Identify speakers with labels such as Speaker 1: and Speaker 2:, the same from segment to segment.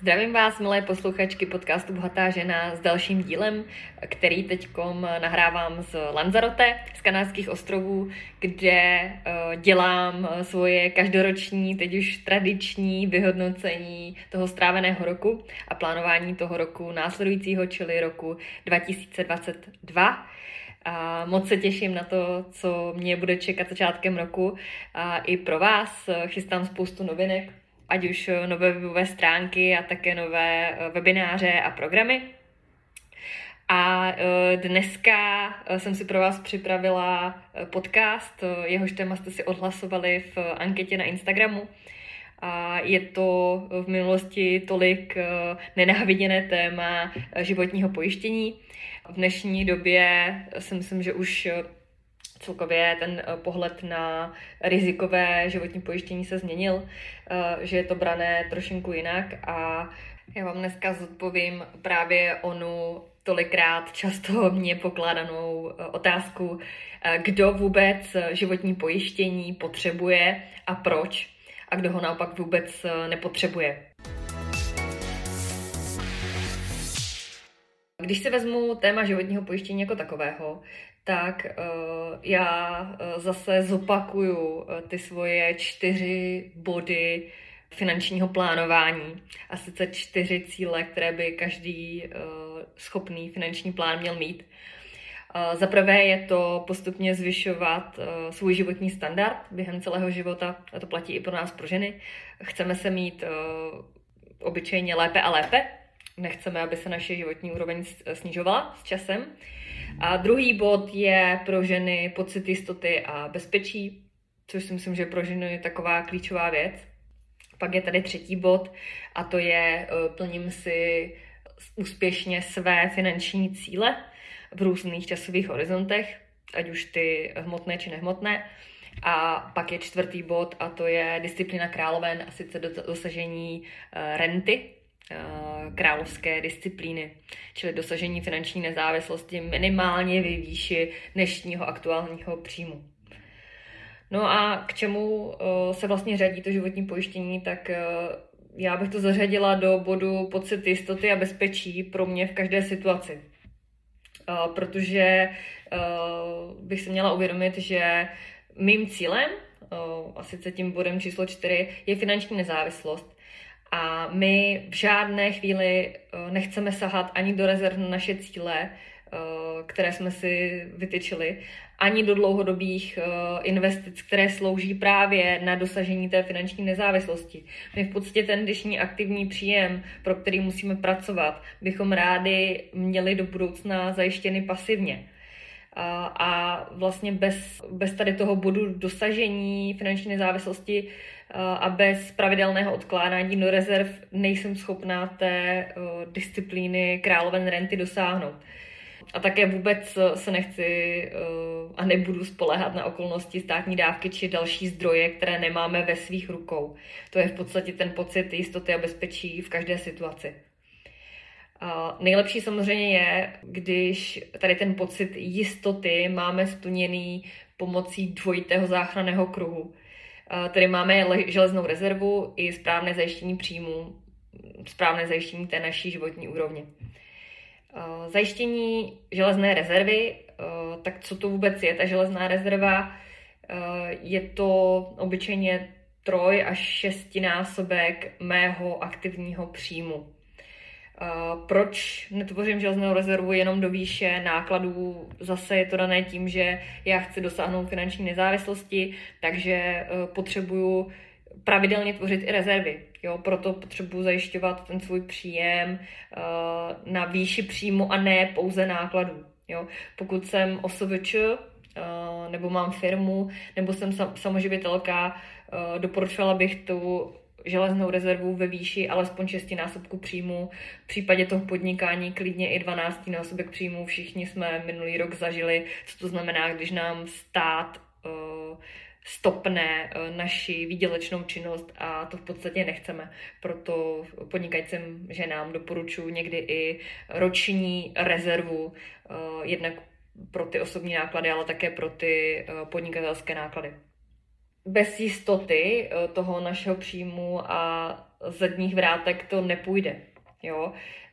Speaker 1: Zdravím vás, milé posluchačky podcastu Bohatá žena s dalším dílem, který teď nahrávám z Lanzarote, z Kanárských ostrovů, kde eh, dělám svoje každoroční, teď už tradiční vyhodnocení toho stráveného roku a plánování toho roku následujícího, čili roku 2022. A moc se těším na to, co mě bude čekat začátkem roku. A i pro vás chystám spoustu novinek, ať už eh, nové webové stránky a také nové eh, webináře a programy. A eh, dneska jsem si pro vás připravila podcast, jehož téma jste si odhlasovali v anketě na Instagramu. A je to v minulosti tolik nenáviděné téma životního pojištění. V dnešní době si myslím, že už celkově ten eh, pohled na rizikové životní pojištění se změnil, eh, že je to brané trošinku jinak a já vám dneska zodpovím právě onu tolikrát často mě pokládanou eh, otázku, kdo vůbec životní pojištění potřebuje a proč a kdo ho naopak vůbec nepotřebuje. Když si vezmu téma životního pojištění jako takového, tak uh, já uh, zase zopakuju uh, ty svoje čtyři body finančního plánování a sice čtyři cíle, které by každý schopný finanční plán měl mít. Za prvé je to postupně zvyšovat svůj životní standard během celého života, a to platí i pro nás, pro ženy. Chceme se mít obyčejně lépe a lépe, nechceme, aby se naše životní úroveň snižovala s časem. A druhý bod je pro ženy pocit jistoty a bezpečí, což si myslím, že pro ženy je taková klíčová věc. Pak je tady třetí bod a to je eh, plním si úspěšně své finanční cíle v různých časových horizontech, ať už ty hmotné či nehmotné. A pak je čtvrtý bod a to je disciplína královen a sice dosažení eh, renty, královské disciplíny, čili dosažení finanční nezávislosti minimálně ve výši dnešního aktuálního příjmu. No a k čemu eh, se vlastně řadí to životní pojištění, tak eh, já bych to zařadila do bodu pocit jistoty a bezpečí pro mě v každé situaci. Protože bych si měla uvědomit, že mým cílem, a sice tím bodem číslo čtyři, je finanční nezávislost. A my v žádné chvíli eh, nechceme sahat ani do rezerv na naše cíle, eh, které jsme si vytyčili, ani do dlouhodobých eh, investic, které slouží právě na dosažení té finanční nezávislosti. My v podstatě ten dnešní aktivní příjem, pro který musíme pracovat, bychom rádi měli do budoucna zajištěny pasivně. A vlastně bez, bez tady toho bodu dosažení finanční nezávislosti a bez pravidelného odkládání do rezerv nejsem schopná té disciplíny královen renty dosáhnout. A také vůbec se nechci a nebudu spolehat na okolnosti státní dávky či další zdroje, které nemáme ve svých rukou. To je v podstatě ten pocit jistoty a bezpečí v každé situaci. A nejlepší samozřejmě je, když tady ten pocit jistoty máme splněný pomocí dvojitého záchranného kruhu. Tedy máme železnou rezervu i správné zajištění příjmu, správné zajištění té naší životní úrovně. Zajištění železné rezervy, tak co to vůbec je ta železná rezerva? Je to obyčejně troj až šestinásobek mého aktivního příjmu. Proč netvořím železnou rezervu jenom do výše nákladů? Zase je to dané tím, že já chci dosáhnout finanční nezávislosti, takže e, potřebuju pravidelně tvořit i rezervy. Jo, proto potřebuji zajišťovat ten svůj příjem e, na výši příjmu a ne pouze nákladů. Jo. Pokud jsem OSVČ, e, nebo mám firmu, nebo jsem samoživitelka, doporučovala bych tu železnou rezervu ve výši alespoň 6 násobku příjmu. V případě toho podnikání klidně i 12 násobek příjmu. Všichni jsme minulý rok zažili, co to znamená, když nám stát uh, stopne uh, naši výdělečnou činnost a to v podstatě nechceme. Proto podnikajícím ženám doporučuji někdy i roční rezervu, uh, jednak pro ty osobní náklady, ale také pro ty podnikatelské náklady. Bez jistoty eh, toho našeho příjmu a zadních vrátek to nepůjde. Jo?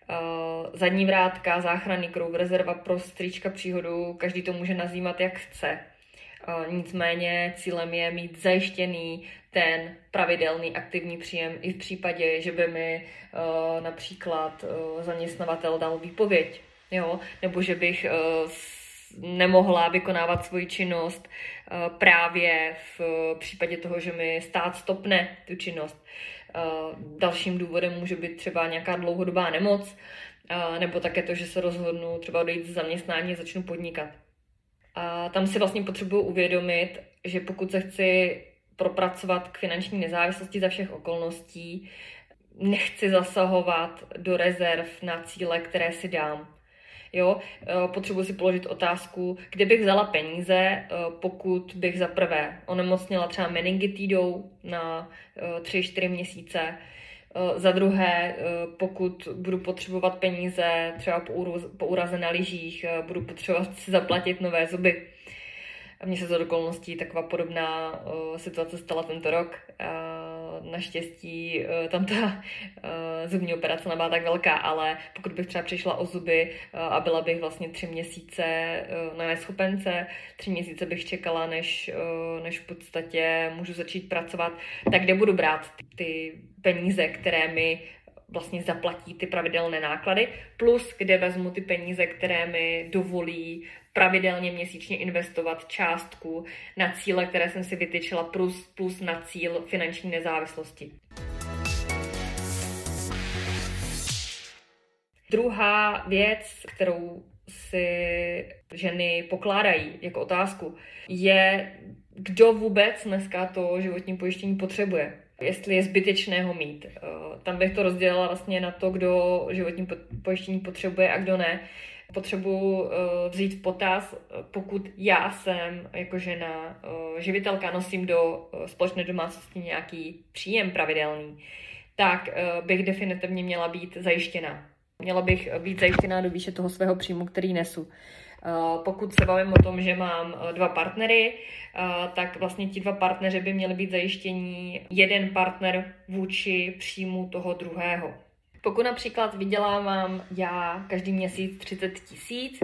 Speaker 1: Uh, zadní vrátka, záchranný kruh, rezerva pro stříčka příhodu, každý to může nazývat jak chce. Uh, nicméně cílem je mít zajištěný ten pravidelný aktivní příjem i v případě, že by mi například zaměstnavatel dal výpověď, jo? nebo že bych nemohla vykonávat svoji činnost právě v případě toho, že mi stát stopne tu činnost. Dalším důvodem může být třeba nějaká dlouhodobá nemoc, nebo také to, že se rozhodnu třeba odejít z zaměstnání a začnu podnikat. A tam si vlastně potřebuji uvědomit, že pokud se chci propracovat k finanční nezávislosti za všech okolností, nechci zasahovat do rezerv na cíle, které si dám. Jo, eh, potřebuji si položit otázku, kde bych vzala peníze, eh, pokud bych za prvé onemocněla třeba meningitidou na 3-4 eh, měsíce, za druhé, pokud budu potřebovat peníze třeba po úraze na lyžích, budu potřebovat si zaplatit nové zuby. Mně se za okolností taková podobná situace stala tento rok. Naštěstí eh, tam ta eh, zubní operace nebyla tak velká, ale pokud bych třeba přišla o zuby eh, a byla bych vlastně tři měsíce na neschopence, tři měsíce bych čekala, než, než v podstatě můžu začít pracovat, tak kde budu brát ty peníze, které mi vlastně zaplatí ty pravidelné náklady, plus kde vezmu ty peníze, které mi dovolí pravidelně měsíčně investovat částku na cíle, které jsem si vytyčila, plus, plus na cíl finanční nezávislosti. Druhá věc, kterou si ženy pokládají jako otázku, je, kdo vůbec dneska to životní pojištění potřebuje. Jestli je zbytečné ho mít. Eh, tam bych to rozdělila vlastně na to, kdo životní pojištění potřebuje a kdo ne potřebuji uh, vzít v potaz, eh, pokud já jsem jako žena živitelka, nosím do společné domácnosti nějaký příjem pravidelný, tak bych definitivně měla být zajištěna. Měla bych být zajištěná do výše toho svého příjmu, který nesu. Uh, pokud se bavím o tom, že mám uh, dva partnery, uh, tak vlastně ti dva partneři by měli být zajištění jeden partner vůči příjmu toho druhého. Pokud například vydělávám já každý měsíc 30 tisíc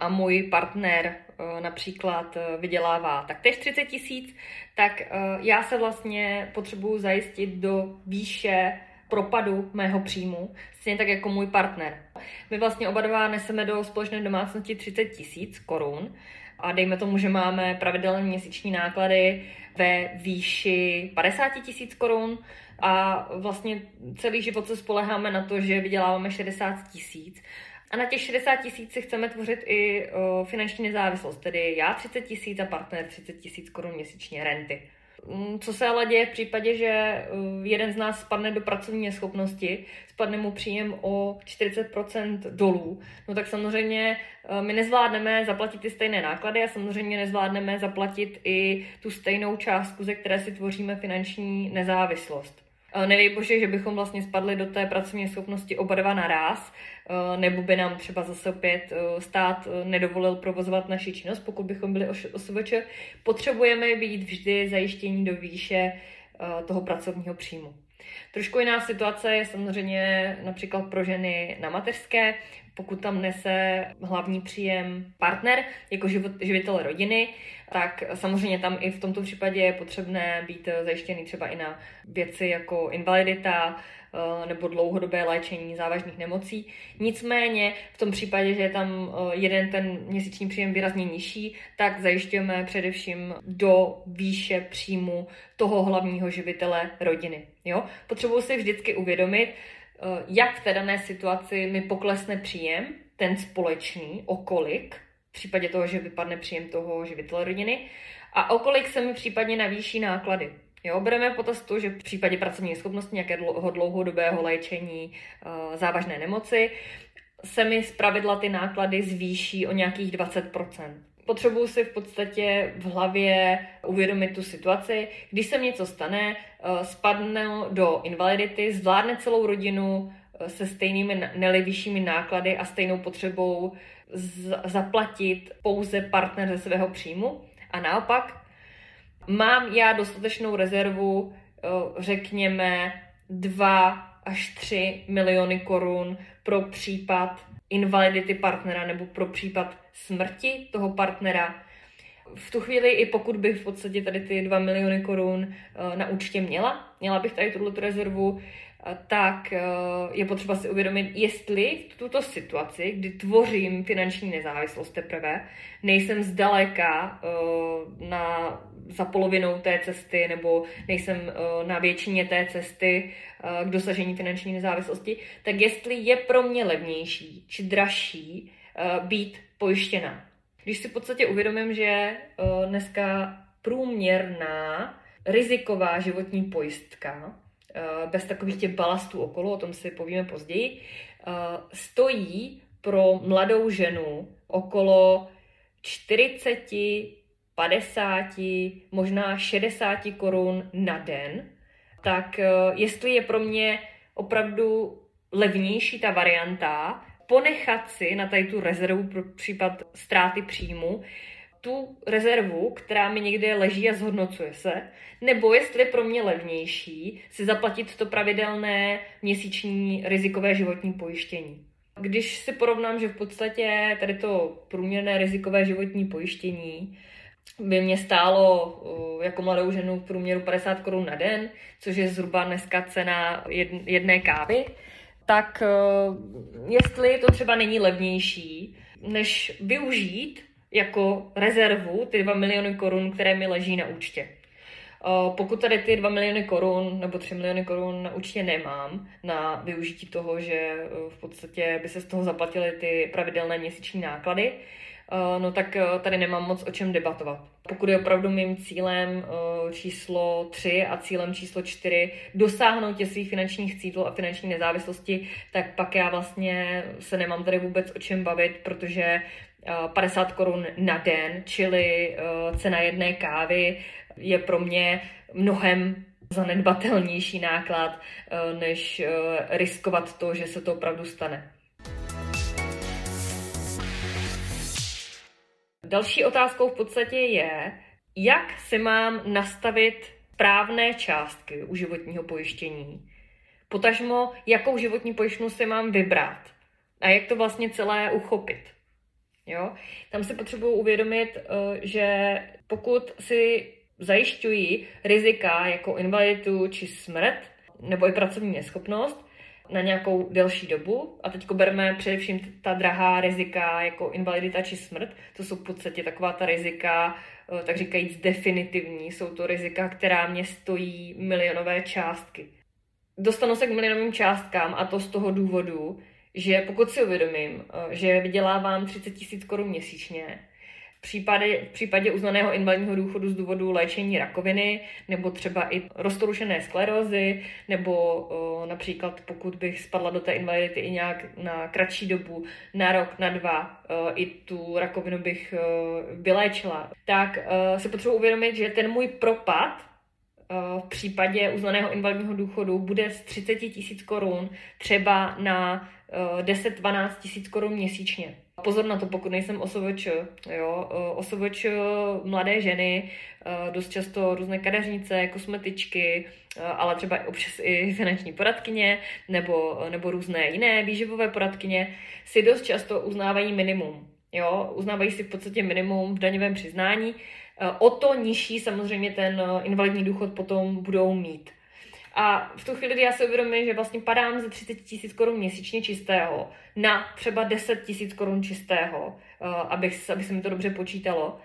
Speaker 1: a můj partner například vydělává taktéž 30 tisíc, tak já se vlastně potřebuju zajistit do výše propadu mého příjmu, stejně tak jako můj partner. My vlastně oba dva neseme do společné domácnosti 30 tisíc korun a dejme tomu, že máme pravidelné měsíční náklady ve výši 50 tisíc korun, a vlastně celý život se spoleháme na to, že vyděláváme 60 tisíc. A na těch 60 tisíc si chceme tvořit i o, finanční nezávislost, tedy já 30 tisíc a partner 30 tisíc korun měsíčně renty. Mm, co se ale děje v případě, že jeden z nás spadne do pracovní neschopnosti, spadne mu příjem o 40% dolů, no tak samozřejmě my nezvládneme zaplatit ty stejné náklady a samozřejmě nezvládneme zaplatit i tu stejnou částku, ze které si tvoříme finanční nezávislost. Nevím bože, že bychom vlastně spadli do té pracovní schopnosti oba dva naraz, nebo by nám třeba zase opět stát nedovolil provozovat naši činnost, pokud bychom byli OSVČ. Potřebujeme být vždy zajištění do výše toho pracovního příjmu. Trošku jiná situace je samozřejmě například pro ženy na mateřské, pokud tam nese hlavní příjem partner jako život, živitel rodiny, tak samozřejmě tam i v tomto případě je potřebné být zajištěný třeba i na věci jako invalidita nebo dlouhodobé léčení závažných nemocí. Nicméně v tom případě, že je tam eh, jeden ten měsíční příjem výrazně nižší, tak zajišťujeme především do výše příjmu toho hlavního živitele rodiny. Jo? Potřebuji si vždycky uvědomit, Eh, jak v té dané situaci mi poklesne příjem, ten společný, o kolik, v případě toho, že vypadne příjem toho živitele rodiny, a o kolik se mi případně navýší náklady. Jo, bereme potaz to, že v případě pracovní schopnosti nějakého dlouhodobého léčení uh, závažné nemoci se mi zpravidla ty náklady zvýší o nějakých 20% potřebuju si v podstatě v hlavě uvědomit tu situaci. Když se něco stane, eh, spadne do invalidity, zvládne celou rodinu eh, se stejnými neli vyššími náklady a stejnou potřebou zaplatit pouze partner ze svého příjmu. A naopak, Mám já dostatečnou rezervu, eh, řekněme, 2 až 3 miliony korun pro případ invalidity partnera nebo pro případ smrti toho partnera. V tu chvíli, i pokud bych v podstatě tady ty 2 miliony korun eh, na účtě měla, měla bych tady tuto rezervu, tak eh, je potřeba si uvědomit, jestli v tuto situaci, kdy tvořím finanční nezávislost teprve, nejsem zdaleka eh, na, za polovinou té cesty nebo nejsem eh, na většině té cesty k dosažení finanční nezávislosti, tak jestli je pro mě levnější či dražší být pojištěna. Když si v podstatě uvědomím, že dneska průměrná riziková životní pojistka bez takových těch balastů okolo, o tom si povíme později, eh, stojí pro mladou ženu okolo 40, 50, možná 60 korun na den, tak eh, jestli je pro mě opravdu levnější ta varianta, ponechat si na tady tu rezervu pro případ ztráty příjmu, tu rezervu, která mi někde leží a zhodnocuje se, nebo jestli je pro mě levnější si zaplatit to pravidelné měsíční rizikové životní pojištění. Když si porovnám, že v podstatě tady to průměrné rizikové životní pojištění by mě stálo jako mladou ženu v průměru 50 korun na den, což je zhruba dneska cena jedné kávy, tak jestli to třeba není levnější, než využít jako rezervu ty 2 miliony korun, které mi leží na účtě. Pokud tady ty 2 miliony korun nebo 3 miliony korun na účtě nemám na využití toho, že v podstatě by se z toho zaplatily ty pravidelné měsíční náklady, no tak e, tady nemám moc o čem debatovat. Pokud je opravdu mým cílem číslo 3 a cílem číslo 4 dosáhnout těch svých finančních cílů a finanční nezávislosti, tak pak já vlastně se nemám tady vůbec o čem bavit, protože 50 korun na den, čili cena jedné kávy je pro mě mnohem zanedbatelnější náklad, eh, než eh, riskovat to, že se to opravdu stane. Další otázkou v podstatě je, jak si mám nastavit správné částky u životního pojištění. Potažmo, jakou životní pojištěnu si mám vybrat a jak to vlastně celé uchopit. Jo? Tam si potřebuji uvědomit, eh, že pokud si zajišťují rizika jako invaliditu či smrt, nebo i pracovní neschopnost na nějakou delší dobu. A teď bereme především ta drahá rizika jako invalidita či smrt. To jsou v podstatě taková ta rizika, eh, tak říkajíc definitivní. Jsou to rizika, která mě stojí milionové částky. Dostanu se k milionovým částkám a to z toho důvodu, že pokud si uvědomím, eh, že vydělávám 30 tisíc korun měsíčně, případě, v případě uznaného invalidního důchodu z důvodu léčení rakoviny, nebo třeba i roztorušené sklerózy, nebo o, například pokud bych spadla do té invalidity i nějak na kratší dobu, na rok, na dva, o, i tu rakovinu bych o, vyléčila, tak o, si potřebuji uvědomit, že ten můj propad v případě uznaného invalidního důchodu bude z 30 tisíc korun třeba na 10-12 tisíc korun měsíčně. Pozor na to, pokud nejsem OSVČ, jo, OSVČ mladé ženy, dost často různé kadeřnice, kosmetičky, ale třeba občas i finanční poradkyně nebo, nebo různé jiné výživové poradkyně si dost často uznávají minimum. Jo, uznávají si v podstatě minimum v daňovém přiznání. O to nižší samozřejmě ten invalidní důchod potom budou mít. A v tu chvíli, kdy já si uvědomím, že vlastně padám ze 30 tisíc korun měsíčně čistého na třeba 10 tisíc korun čistého, uh, abych, aby se mi to dobře počítalo,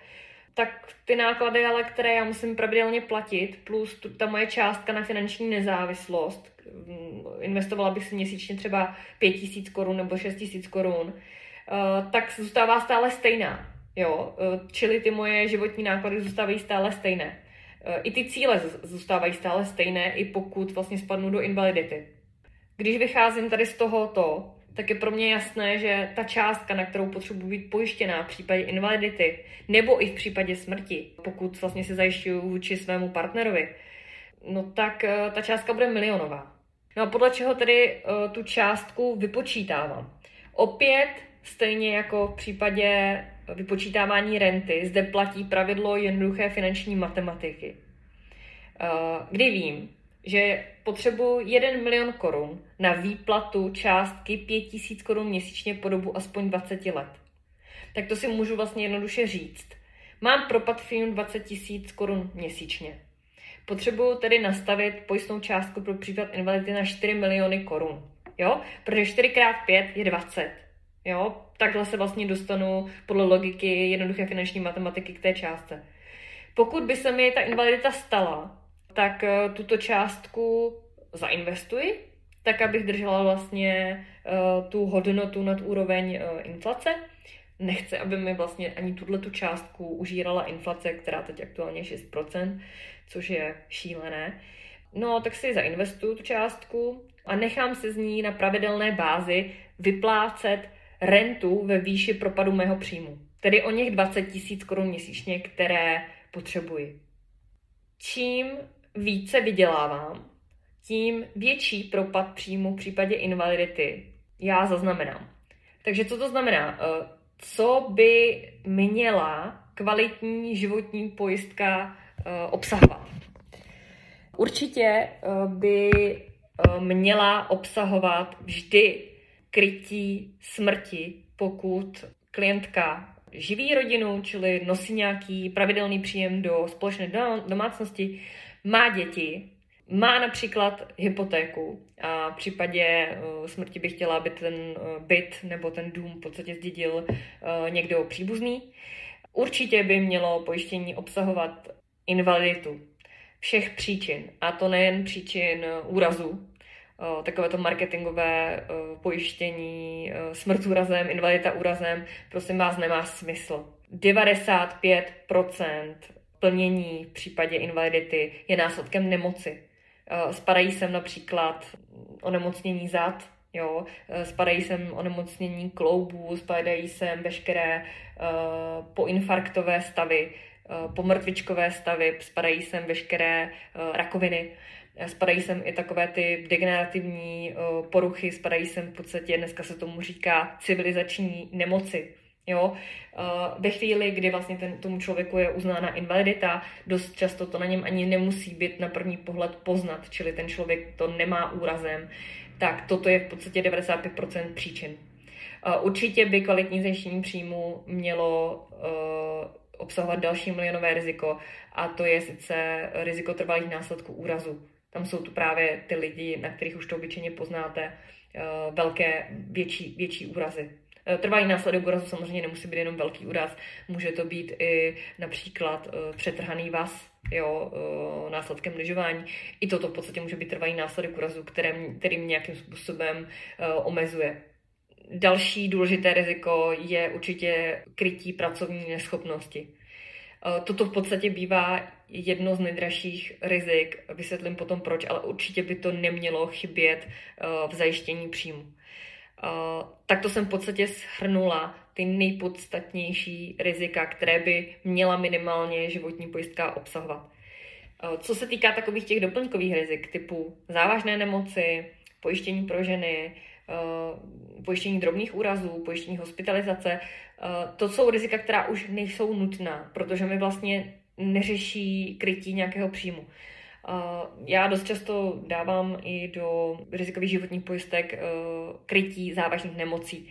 Speaker 1: tak ty náklady, ale které já musím pravidelně platit, plus ta moje částka na finanční nezávislost, mm, investovala bych si měsíčně třeba 5 tisíc korun nebo 6 tisíc korun, uh, tak zůstává stále stejná. Jo? Uh, čili ty moje životní náklady zůstávají stále stejné. Eh, I ty cíle zůstávají stále stejné, i pokud vlastně spadnu do invalidity. Když vycházím tady z tohoto, tak je pro mě jasné, že ta částka, na kterou potřebuji být pojištěná v případě invalidity nebo i v případě smrti, pokud vlastně se zajišťuju vůči svému partnerovi, no tak eh, ta částka bude milionová. No a podle čeho tedy uh, tu částku vypočítávám? Opět, stejně jako v případě vypočítávání renty zde platí pravidlo jednoduché finanční matematiky. Kdy vím, že potřebuji 1 milion korun na výplatu částky 5000 korun měsíčně po dobu aspoň 20 let. Tak to si můžu vlastně jednoduše říct. Mám propad příjmu 20 tisíc korun měsíčně. Potřebuju tedy nastavit pojistnou částku pro případ invalidity na 4 miliony korun. Jo? Protože 4 x 5 je 20. Jo? Takhle se vlastně dostanu podle logiky jednoduché finanční matematiky k té částce. Pokud by se mi ta invalidita stala, tak eh, tuto částku zainvestuji, tak abych držela vlastně uh, tu hodnotu nad úroveň uh, inflace. Nechci, aby mi vlastně ani tuhle tu částku užírala inflace, která teď aktuálně je 6%, což je šílené. No, tak si zainvestuju tu částku a nechám se z ní na pravidelné bázi vyplácet rentu ve výši propadu mého příjmu. Tedy o něch 20 tisíc korun měsíčně, které potřebuji. Čím více vydělávám, tím větší propad příjmu v případě invalidity já zaznamenám. Takže co to znamená? Eh, co by měla kvalitní životní pojistka eh, obsahovat? Určitě eh, by měla obsahovat vždy krytí smrti, pokud klientka živí rodinu, čili nosí nějaký pravidelný příjem do společné domácnosti, má děti, má například hypotéku a v případě uh, smrti by chtěla, aby ten uh, byt nebo ten dům v podstatě zdědil uh, někdo příbuzný. Určitě by mělo pojištění obsahovat invaliditu všech příčin, a to nejen příčin úrazu, takové to marketingové pojištění smrt úrazem, invalidita úrazem, prosím vás, nemá smysl. 95% plnění v případě invalidity je následkem nemoci. Spadají sem například onemocnění zad, jo, spadají sem onemocnění kloubů, spadají sem veškeré poinfarktové stavy, pomrtvičkové stavy, spadají sem veškeré rakoviny, spadají sem i takové ty degenerativní poruchy, spadají sem v podstatě, dneska se tomu říká civilizační nemoci, Jo? Ve chvíli, kdy vlastně ten, tomu člověku je uznána invalidita, dost často to na něm ani nemusí být na první pohled poznat, čili ten člověk to nemá úrazem, tak toto je v podstatě 95% příčin. Určitě by kvalitní zajištění příjmu mělo obsahovat další milionové riziko a to je sice riziko trvalých následků úrazu. Tam jsou tu právě ty lidi, na kterých už to obyčejně poznáte, velké, větší, větší úrazy. Eh, trvalý následek úrazu samozřejmě nemusí být jenom velký úraz, může to být i například uh, přetrhaný vás, jo, následkem lyžování. I toto v podstatě může být trvalý následek úrazu, kterým, kterým nějakým způsobem omezuje. Další důležité riziko je určitě krytí pracovní neschopnosti. Toto v podstatě bývá jedno z nejdražších rizik, vysvětlím potom proč, ale určitě by to nemělo chybět v zajištění příjmu. Uh, tak to jsem v podstatě shrnula ty nejpodstatnější rizika, které by měla minimálně životní pojistka obsahovat. Co se týká takových těch doplňkových rizik typu závažné nemoci, pojištění pro ženy, pojištění drobných úrazů, pojištění hospitalizace, to jsou rizika, která už nejsou nutná, protože mi vlastně neřeší krytí nějakého příjmu. Já dost často dávám i do rizikových životních pojistek eh, krytí závažných nemocí.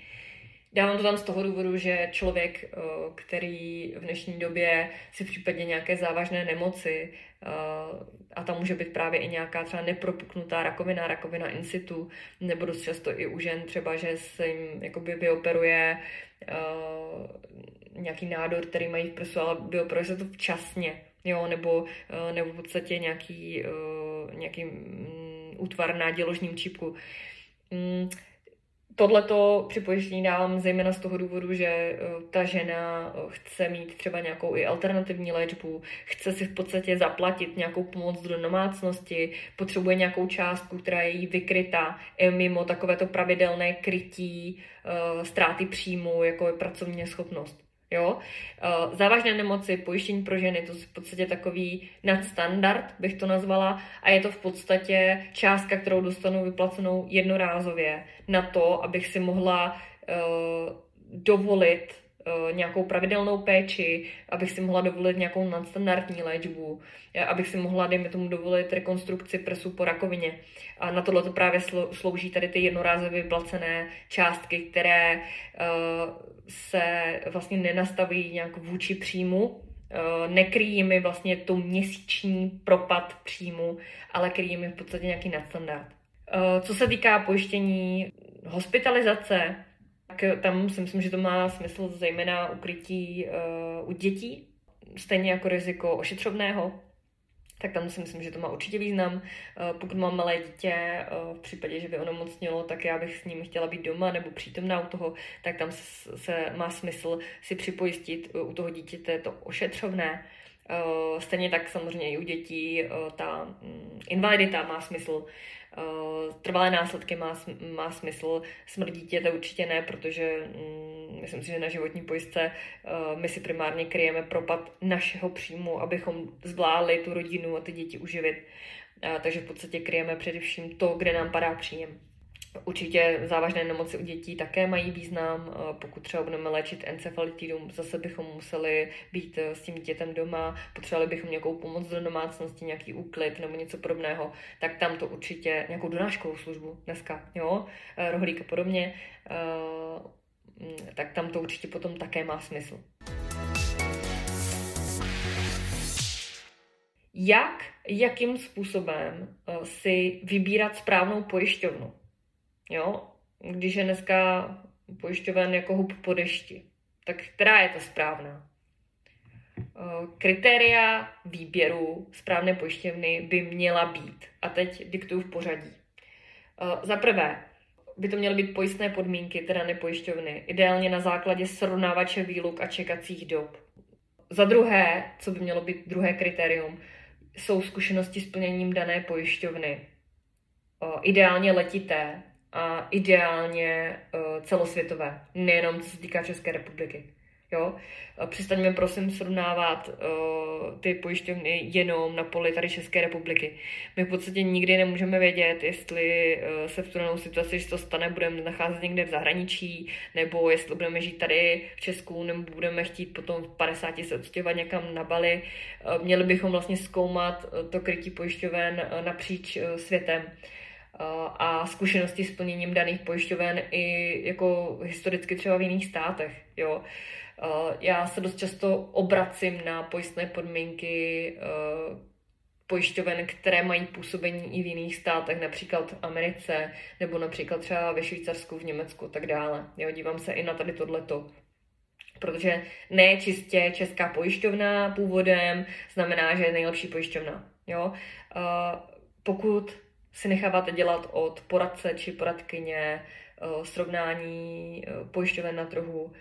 Speaker 1: Dávám to tam z toho důvodu, že člověk, eh, který v dnešní době si v případě nějaké závažné nemoci, eh, a tam může být právě i nějaká třeba nepropuknutá rakovina, rakovina in situ, nebo dost často i u žen třeba, že se jim jakoby vyoperuje nějaký nádor, který mají v prsu, ale vyoperuje se to včasně, jo, nebo, eh, nebo v podstatě nějaký, eh, nějaký mm, útvar na děložním čípku. Mm, Tohle to připojištění dávám zejména z toho důvodu, že eh, ta žena chce mít třeba nějakou i alternativní léčbu, chce si v podstatě zaplatit nějakou pomoc do domácnosti, potřebuje nějakou částku, která je jí vykryta mimo takovéto pravidelné krytí ztráty příjmu, jako je pracovní schopnost. Jo? Eh, závažné nemoci, pojištění pro ženy, to je v podstatě takový nadstandard, bych to nazvala, a je to v podstatě částka, kterou dostanu vyplacenou jednorázově na to, abych si mohla uh, dovolit nějakou pravidelnou péči, abych si mohla dovolit nějakou nadstandardní léčbu, abych si mohla, dejme tomu, dovolit rekonstrukci prsu po rakovině. A na tohle to právě slouží tady ty jednorázově vyplacené částky, které uh, se vlastně nenastaví nějak vůči příjmu, nekryjí mi vlastně to měsíční propad příjmu, ale kryjí mi v podstatě nějaký nadstandard. Co se týká pojištění hospitalizace, tak tam si myslím, že to má smysl zejména ukrytí uh, u dětí, stejně jako riziko ošetřovného, tak tam si myslím, že to má určitě význam. Uh, pokud mám malé dítě, v případě, že by onemocnilo, tak já bych s ním chtěla být doma nebo přítomná u toho, tak tam se, se má smysl si připojistit u toho dítěte to ošetřovné. Stejně tak samozřejmě i u dětí ta mm, invalidita má smysl. Uh, trvalé následky má, má smysl, smrt dítěte určitě ne, protože um, myslím si, že na životní pojistce my si primárně kryjeme propad našeho příjmu, abychom zvládli tu rodinu a ty děti uživit. Takže v podstatě kryjeme především to, kde nám padá příjem. Určitě závažné nemoci u dětí také mají význam. Pokud třeba budeme léčit encefalitidum, zase bychom museli být eh, s tím dítětem doma, potřebovali bychom nějakou pomoc do domácnosti, nějaký úklid nebo něco podobného, tak tam to určitě nějakou donáškovou službu dneska, jo, eh, rohlík a podobně, eh, mm, tak tam to určitě potom také má smysl. Jak, jakým způsobem si vybírat správnou pojišťovnu? Jo? Když je dneska pojišťoven jako hub po dešti, tak která je ta správná? Eh, kritéria výběru správné pojišťovny by měla být. A teď diktuju v pořadí. Eh, za prvé, by to měly být pojistné podmínky, teda nepojišťovny, ideálně na základě srovnávače výluk a čekacích dob. Za druhé, co by mělo být druhé kritérium, jsou zkušenosti s plněním dané pojišťovny. Eh, ideálně letité, a ideálně uh, celosvětové, nejenom co se týká České republiky. Jo? Přestaňme prosím srovnávat uh, ty pojišťovny jenom na poli tady České republiky. My v podstatě nikdy nemůžeme vědět, jestli uh, se v tu situaci, že to stane, budeme nacházet někde v zahraničí, nebo jestli budeme žít tady v Česku, nebo budeme chtít potom v 50 se odstěhovat někam na Bali. Uh, měli bychom vlastně zkoumat uh, to krytí pojišťoven uh, napříč uh, světem. A zkušenosti s plněním daných pojišťoven i jako historicky třeba v jiných státech. Jo. Já se dost často obracím na pojistné podmínky pojišťoven, které mají působení i v jiných státech, například v Americe, nebo například třeba ve Švýcarsku, v Německu a tak dále. Jo, dívám se i na tady tohleto. Protože ne čistě česká pojišťovna původem znamená, že je nejlepší pojišťovna. Jo? pokud si necháváte dělat od poradce či poradkyně eh, srovnání eh, pojišťoven na trhu,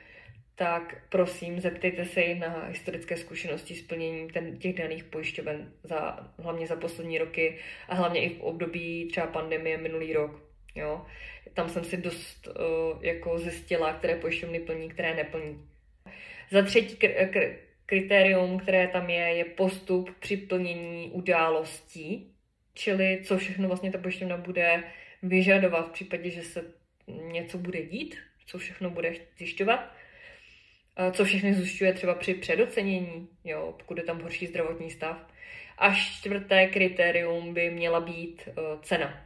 Speaker 1: tak prosím zeptejte se na historické zkušenosti s plněním ten, těch daných pojišťoven, za, hlavně za poslední roky a hlavně i v období třeba pandemie minulý rok. Jo? Tam jsem si dost uh, jako zjistila, které pojišťovny plní, které neplní. Za třetí kr- kr- kritérium, které tam je, je postup při plnění událostí, čili co všechno vlastně ta pojišťovna bude vyžadovat v případě, že se něco bude dít, co všechno bude zjišťovat, co všechny zjišťuje třeba při předocenění, jo, pokud je tam horší zdravotní stav. A čtvrté kritérium by měla být uh, cena.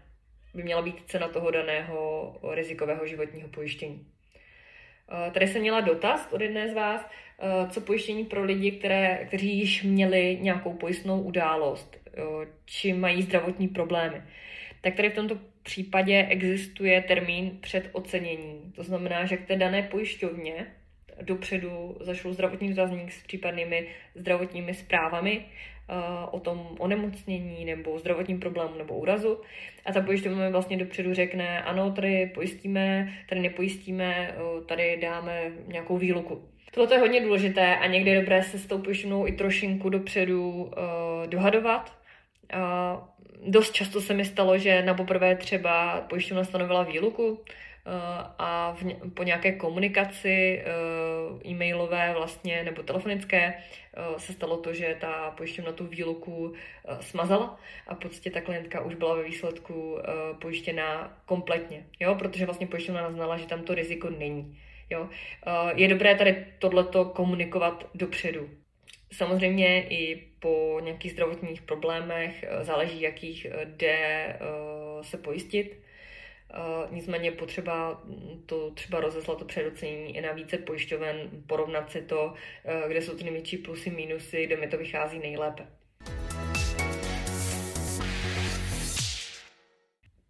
Speaker 1: By měla být cena toho daného rizikového životního pojištění. Uh, tady jsem měla dotaz od jedné z vás, uh, co pojištění pro lidi, které, kteří již měli nějakou pojistnou událost či mají zdravotní problémy. Tak tady v tomto případě existuje termín před ocenění. To znamená, že k té dané pojišťovně dopředu zašel zdravotní dotazník s případnými zdravotními zprávami o tom onemocnění nebo zdravotním problému nebo úrazu. A ta pojišťovna mi vlastně dopředu řekne, ano, tady pojistíme, tady nepojistíme, tady dáme nějakou výluku. Tohle je hodně důležité a někdy je dobré se s tou pojišťovnou i trošinku dopředu uh, dohadovat, dost často se mi stalo, že na poprvé třeba pojišťovna stanovila výluku uh, a v, po nějaké komunikaci uh, e-mailové vlastně nebo telefonické uh, se stalo to, že ta pojišťovna tu výluku smazala a v podstatě ta klientka už byla ve výsledku pojištěná kompletně, jo, protože vlastně pojišťovna naznala, že tam to riziko není. Jo? Je dobré tady tohleto komunikovat dopředu. Samozřejmě i po nějakých zdravotních problémech záleží, jakých jde se pojistit. Nicméně potřeba to třeba rozeslat to předocenění i na více pojišťoven, porovnat si to, kde jsou ty největší plusy, minusy, kde mi to vychází nejlépe.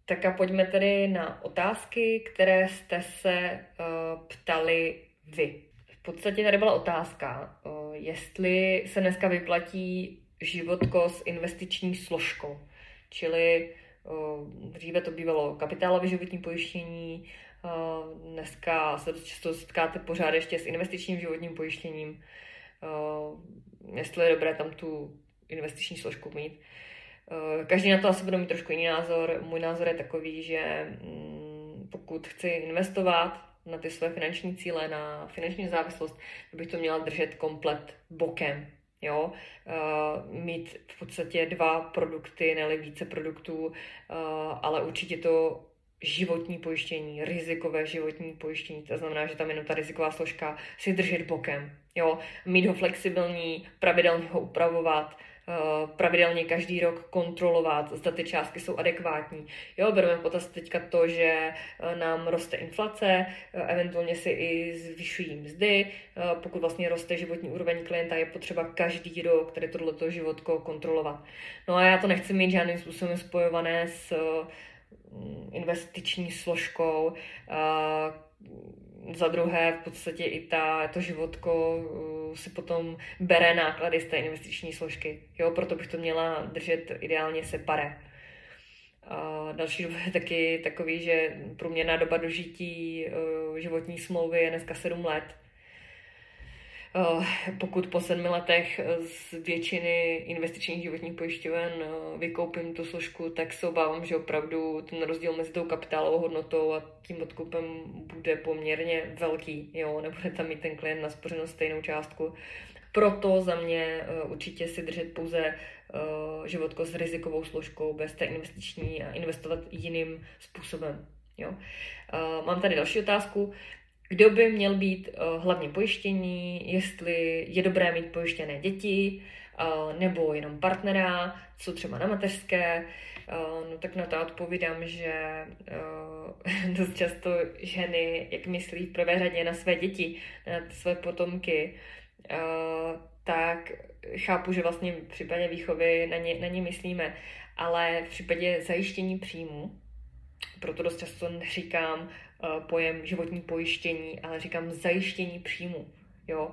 Speaker 1: Tak a pojďme tedy na otázky, které jste se ptali vy. V podstatě tady byla otázka, jestli se dneska vyplatí životko s investiční složkou. Čili dříve to bývalo kapitálové životní pojištění, dneska se často setkáte pořád ještě s investičním životním pojištěním. Jestli je dobré tam tu investiční složku mít. Každý na to asi bude mít trošku jiný názor. Můj názor je takový, že mm, pokud chci investovat na ty své finanční cíle, na finanční závislost, bych to měla držet komplet bokem. Jo? Uh, mít v podstatě dva produkty, nebo více produktů, uh, ale určitě to životní pojištění, rizikové životní pojištění, to znamená, že tam jenom ta riziková složka si držet bokem. Jo? Mít ho flexibilní, pravidelně ho upravovat, pravidelně každý rok kontrolovat, zda ty částky jsou adekvátní. Jo, bereme potaz teďka to, že eh, nám roste inflace, eh, eventuálně si i zvyšují mzdy, pokud vlastně roste životní úroveň klienta, je potřeba každý rok tady tohleto životko kontrolovat. No a já to nechci mít žádným způsobem spojované s investiční složkou, za druhé v podstatě i ta, to životko uh, si potom bere náklady z té investiční složky. Jo, proto bych to měla držet ideálně separé. A další důvod je taky takový, že průměrná doba dožití uh, životní smlouvy je dneska 7 let. Eh, pokud po sedmi letech z většiny investičních životních pojišťoven eh, vykoupím tu složku, tak se obávám, že opravdu ten rozdíl mezi tou kapitálovou hodnotou a tím odkupem bude poměrně velký. Jo? Nebude tam mít ten klient naspořenou stejnou částku. Proto za mě eh, určitě si držet pouze životko s rizikovou složkou bez té investiční a investovat jiným způsobem. Jo? Mám tady další otázku kdo by měl být uh, hlavně pojištění, jestli je dobré mít pojištěné děti, uh, nebo jenom partnera, co třeba na mateřské. Uh, no tak na to odpovídám, že dost často ženy, jak myslí v prvé řadě na své děti, na své potomky, tak chápu, že vlastně v případě výchovy na ně, na ně myslíme, ale v případě zajištění příjmu, proto dost často neříkám Eh, pojem životní pojištění, ale říkám zajištění příjmu. Jo?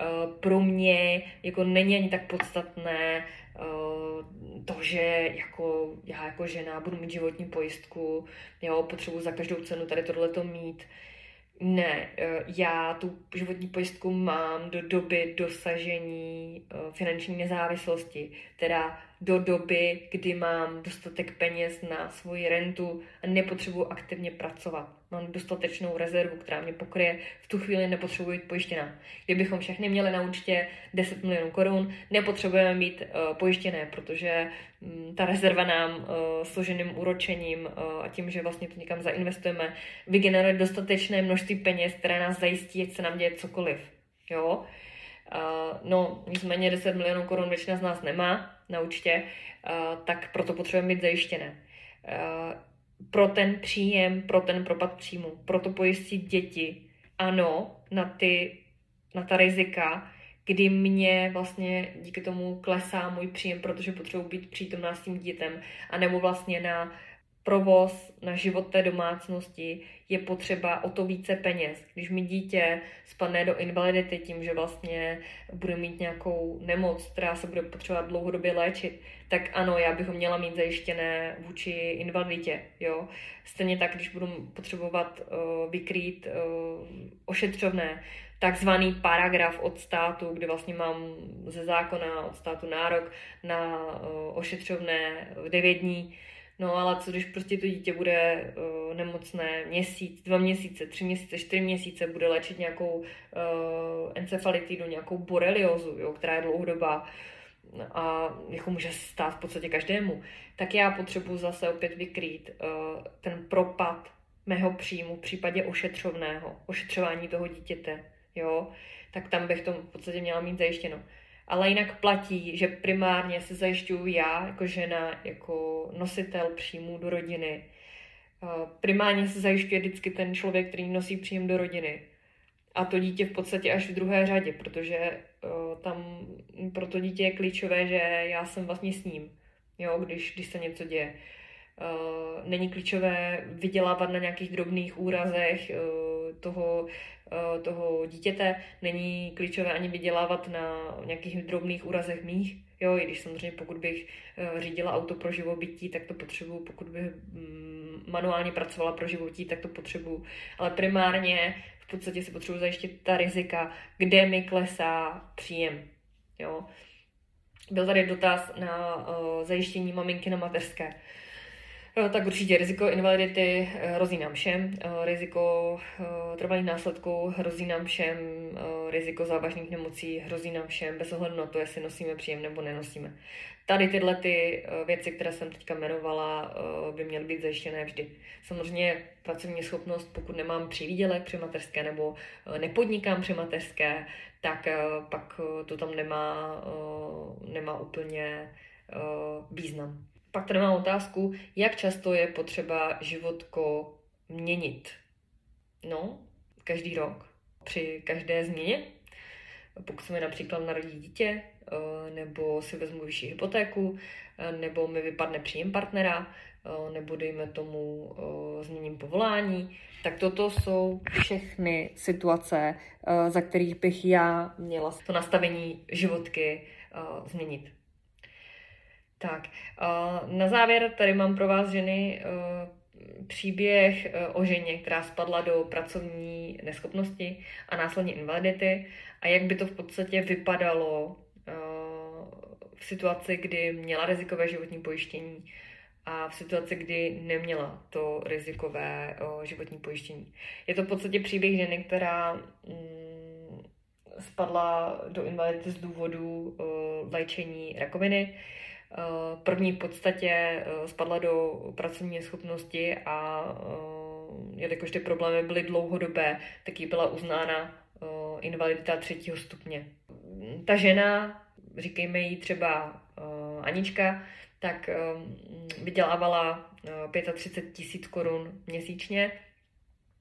Speaker 1: Eh, pro mě jako není ani tak podstatné eh, to, že jako já jako žena budu mít životní pojistku, jo, potřebuji za každou cenu tady tohleto mít. Ne, já tu životní pojistku mám do doby dosažení finanční nezávislosti, teda do doby, kdy mám dostatek peněz na svoji rentu a nepotřebuji aktivně pracovat mám dostatečnou rezervu, která mě pokryje, v tu chvíli nepotřebuji být pojištěná. Kdybychom všechny měli na účtě 10 milionů korun, nepotřebujeme mít uh, pojištěné, protože um, ta rezerva nám uh, složeným úročením uh, a tím, že vlastně to někam zainvestujeme, vygeneruje dostatečné množství peněz, které nás zajistí, ať se nám děje cokoliv. Jo? Uh, no, nicméně 10 milionů korun většina z nás nemá na účtě, uh, tak proto potřebujeme být zajištěné. Uh, pro ten příjem, pro ten propad příjmu, proto pojistit děti. Ano, na, ty, na ta rizika, kdy mě vlastně díky tomu klesá můj příjem, protože potřebuji být přítomná s tím dítem, anebo vlastně na provoz na život té domácnosti je potřeba o to více peněz. Když mi dítě spadne do invalidity tím, že vlastně bude mít nějakou nemoc, která se bude potřebovat dlouhodobě léčit, tak ano, já bych ho měla mít zajištěné vůči invaliditě. Jo? Stejně tak, když budu potřebovat uh, vykrýt uh, ošetřovné, takzvaný paragraf od státu, kde vlastně mám ze zákona od státu nárok na uh, ošetřovné v 9 dní, No ale co když prostě to dítě bude uh, nemocné měsíc, dva měsíce, tři měsíce, čtyři měsíce, bude léčit nějakou uh, encefalitidu, nějakou boreliozu, jo, která je dlouhodobá a jako může stát v podstatě každému, tak já potřebuji zase opět vykrýt uh, ten propad mého příjmu v případě ošetřovného, ošetřování toho dítěte, jo, tak tam bych to v podstatě měla mít zajištěno. Ale jinak platí, že primárně se zajišťuju já jako žena, jako nositel příjmu do rodiny. Primárně se zajišťuje vždycky ten člověk, který nosí příjem do rodiny. A to dítě v podstatě až v druhé řadě, protože tam pro to dítě je klíčové, že já jsem vlastně s ním, jo, když, když se něco děje. Uh, není klíčové vydělávat na nějakých drobných úrazech toho, uh, toho dítěte, není klíčové ani vydělávat na nějakých drobných úrazech mých, jo, i když samozřejmě pokud bych řídila auto pro živobytí, tak to potřebuju, pokud bych mm, manuálně pracovala pro životí, tak to potřebuju, ale primárně v podstatě si potřebuji zajištit ta rizika, kde mi klesá příjem, jo. Byl tady dotaz na zajištění maminky na mateřské. Eh, tak určitě riziko invalidity eh, hrozí nám všem, eh, riziko trvalých následků hrozí nám všem, riziko závažných nemocí hrozí nám všem, bez ohledu na to, jestli nosíme příjem nebo nenosíme. Tady tyhle ty věci, které jsem teďka jmenovala, by měly být zajištěné vždy. Samozřejmě pracovní schopnost, pokud nemám přivídělek při mateřské nebo nepodnikám při mateřské, tak pak to tam nemá, nemá úplně význam. Pak tady mám otázku, jak často je potřeba životko měnit. No, každý rok. Při každé změně. Pokud se mi například narodí dítě, eh, nebo si vezmu vyšší hypotéku, eh, nebo mi vypadne příjem partnera, eh, nebo dejme tomu změním povolání, tak toto jsou všechny situace, za kterých bych já měla to nastavení životky změnit. Tak, na závěr tady mám pro vás ženy eh, příběh eh, o ženě, která spadla do pracovní neschopnosti a následně invalidity a jak by to v podstatě vypadalo eh, v situaci, kdy měla rizikové životní pojištění a v situaci, kdy neměla to rizikové životní pojištění. Je to v podstatě příběh ženy, která mm, spadla do invalidity z důvodu léčení rakoviny, první v podstatě eh, spadla do pracovní schopnosti a eh, jelikož ty problémy byly dlouhodobé, tak jí byla uznána invalidita třetího stupně. Ta žena, říkejme jí třeba Anička, tak vydělávala 35 tisíc korun měsíčně,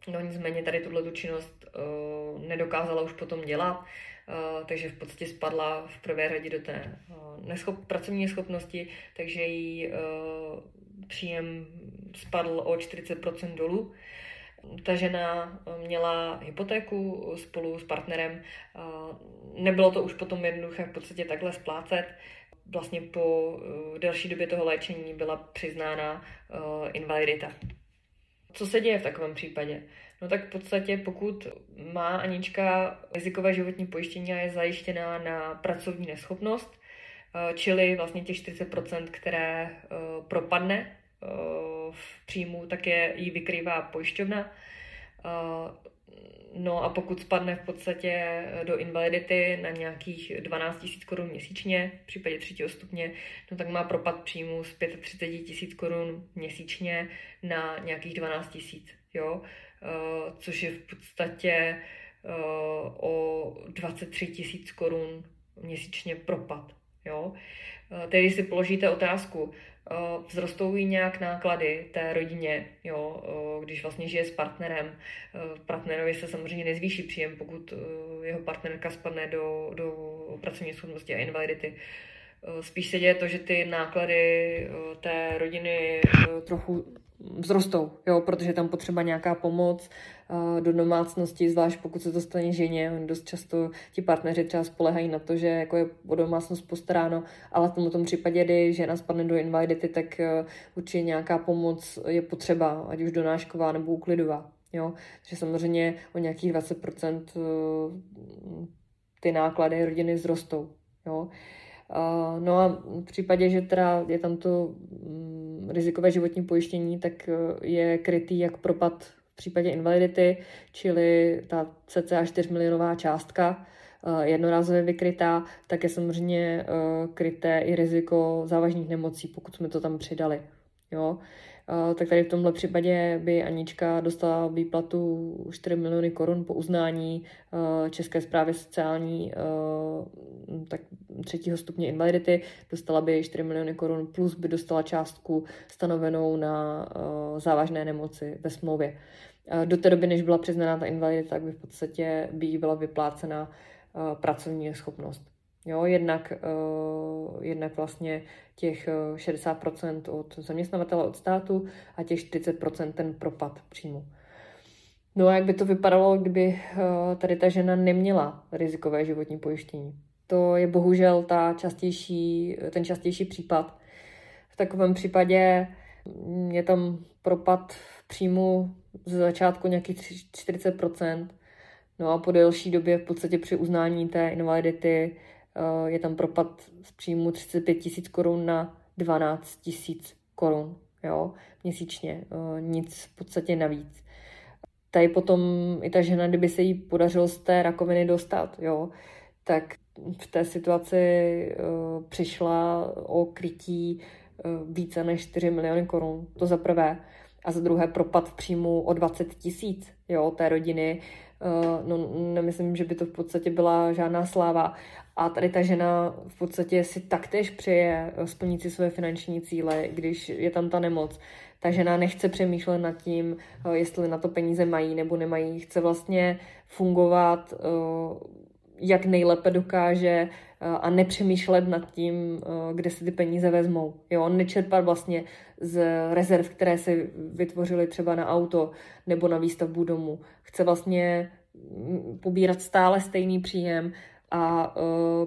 Speaker 1: no nicméně tady tuhle činnost nedokázala už potom dělat, Eh, takže v podstatě spadla v prvé řadě do té eh, neschop, pracovní schopnosti, takže jí eh, příjem spadl o 40% dolů. Ta žena měla hypotéku spolu s partnerem. Nebylo to už potom jednoduché v podstatě takhle splácet. Vlastně po delší době toho léčení byla přiznána invalidita. Co se děje v takovém případě? No tak v podstatě, pokud má Anička rizikové životní pojištění a je zajištěná na pracovní neschopnost, eh, čili vlastně těch 40%, které eh, propadne eh, v příjmu, tak je jí vykrývá pojišťovna. No a pokud spadne v podstatě do invalidity na nějakých 12 000 korun měsíčně, v případě třetího stupně, no tak má propad příjmu z 35 000 korun měsíčně na nějakých 12 000, jo. Eh, což je v podstatě eh, o 23 tisíc korun měsíčně propad. Jo? Eh, tedy si položíte otázku, vzrostou jí nějak náklady té rodině, jo, když vlastně žije s partnerem. Partnerovi se samozřejmě nezvýší příjem, pokud jeho partnerka spadne do, do pracovní schopnosti a invalidity. Spíš se děje to, že ty náklady té rodiny trochu vzrostou, jo, protože tam potřeba nějaká pomoc uh, do domácnosti, zvlášť pokud se to stane ženě. Dost často ti partneři třeba spolehají na to, že jako je o domácnost postaráno, ale v tomto tom případě, kdy žena spadne do invalidity, tak uh, určitě nějaká pomoc je potřeba, ať už donášková nebo úklidová. Jo? Takže samozřejmě o nějakých 20% uh, ty náklady rodiny vzrostou. Jo? No a v případě, že teda je tam to um, rizikové životní pojištění, tak uh, je krytý jak propad v případě invalidity, čili ta cca 4 milionová částka, uh, jednorázově vykrytá, tak je samozřejmě uh, kryté i riziko závažných nemocí, pokud jsme to tam přidali. Jo? Tak tady v tomhle případě by Anička dostala výplatu 4 miliony korun po uznání České zprávy sociální tak třetího stupně invalidity. Dostala by 4 miliony korun plus by dostala částku stanovenou na závažné nemoci ve smlouvě. Do té doby, než byla přiznaná ta invalidita, tak by v podstatě by jí byla vyplácena pracovní schopnost. Jo, jednak, uh, jednak vlastně těch 60% eh, od zaměstnavatele, od státu a těch 40% ten propad příjmu. No a jak by to vypadalo, kdyby uh, tady ta žena neměla rizikové životní pojištění? To je bohužel ta častější, ten častější případ. V takovém případě je tam propad v příjmu z začátku nějakých 40%, no a po delší době v podstatě při uznání té invalidity je tam propad z příjmu 35 tisíc korun na 12 tisíc korun jo, měsíčně. Eh, nic v podstatě navíc. Tady potom i ta žena, kdyby se jí podařilo z té rakoviny dostat, jo, tak v té situaci uh, přišla o krytí uh, více než 4 miliony korun. To za prvé. A za druhé propad v příjmu o 20 tisíc jo, té rodiny. Uh, no, nemyslím, že by to v podstatě byla žádná sláva. A tady ta žena v podstatě si taktéž přeje splnit si své finanční cíle, když je tam ta nemoc. Ta žena nechce přemýšlet nad tím, eh, jestli na to peníze mají nebo nemají. Chce vlastně fungovat, eh, jak nejlépe dokáže eh, a nepřemýšlet nad tím, kde se ty peníze vezmou. Jo, nečerpat vlastně z rezerv, které se vytvořily třeba na auto nebo na výstavbu domu. Chce vlastně mm, pobírat stále stejný příjem, a uh,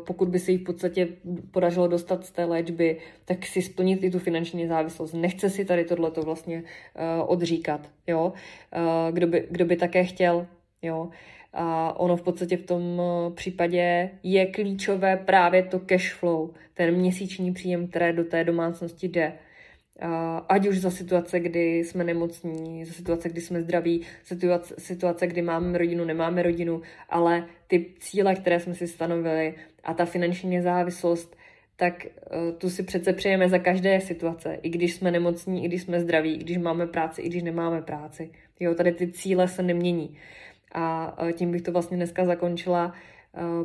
Speaker 1: pokud by se jí v podstatě podařilo dostat z té léčby, tak si splnit i tu finanční závislost. Nechce si tady tohleto vlastně uh, odříkat, jo. Uh, kdo, by, kdo by také chtěl, jo. A ono v podstatě v tom případě je klíčové právě to cash flow, ten měsíční příjem, které do té domácnosti jde ať už za situace, kdy jsme nemocní, za situace, kdy jsme zdraví, situace, situace, kdy máme rodinu, nemáme rodinu, ale ty cíle, které jsme si stanovili a ta finanční nezávislost, tak uh, tu si přece přejeme za každé situace, i když jsme nemocní, i když jsme zdraví, i když máme práci, i když nemáme práci. Jo, tady ty cíle se nemění. A uh, tím bych to vlastně dneska zakončila,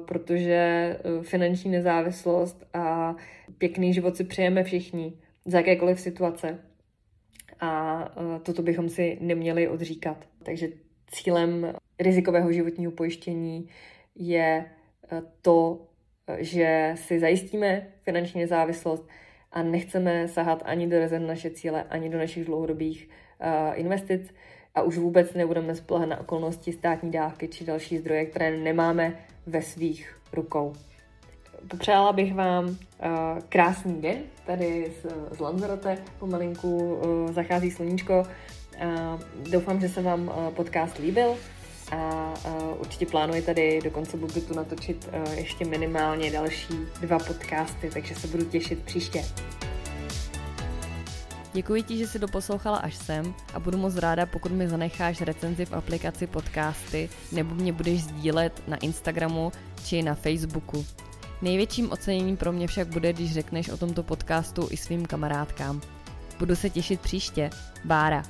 Speaker 1: protože finanční nezávislost a pěkný život si přejeme všichni za jakékoliv situace. A e, toto bychom si neměli odříkat. Takže cílem rizikového životního pojištění je e, to, že si zajistíme finanční nezávislost a nechceme sahat ani do rezerv naše cíle, ani do našich dlouhodobých uh, investic a už vůbec nebudeme spolehat na okolnosti státní dávky či další zdroje, které nemáme ve svých rukou. Popřála bych vám uh, krásný den tady z, z Lanzarote. Pomalinku uh, zachází sluníčko. Uh, doufám, že se vám uh, podcast líbil a uh, určitě plánuji tady do konce pobytu natočit uh, ještě minimálně další dva podcasty, takže se budu těšit příště.
Speaker 2: Děkuji ti, že jsi doposlouchala až sem a budu moc ráda, pokud mi zanecháš recenzi v aplikaci podcasty nebo mě budeš sdílet na Instagramu či na Facebooku. Největším oceněním pro mě však bude, když řekneš o tomto podcastu i svým kamarádkám. Budu se těšit příště. Bára.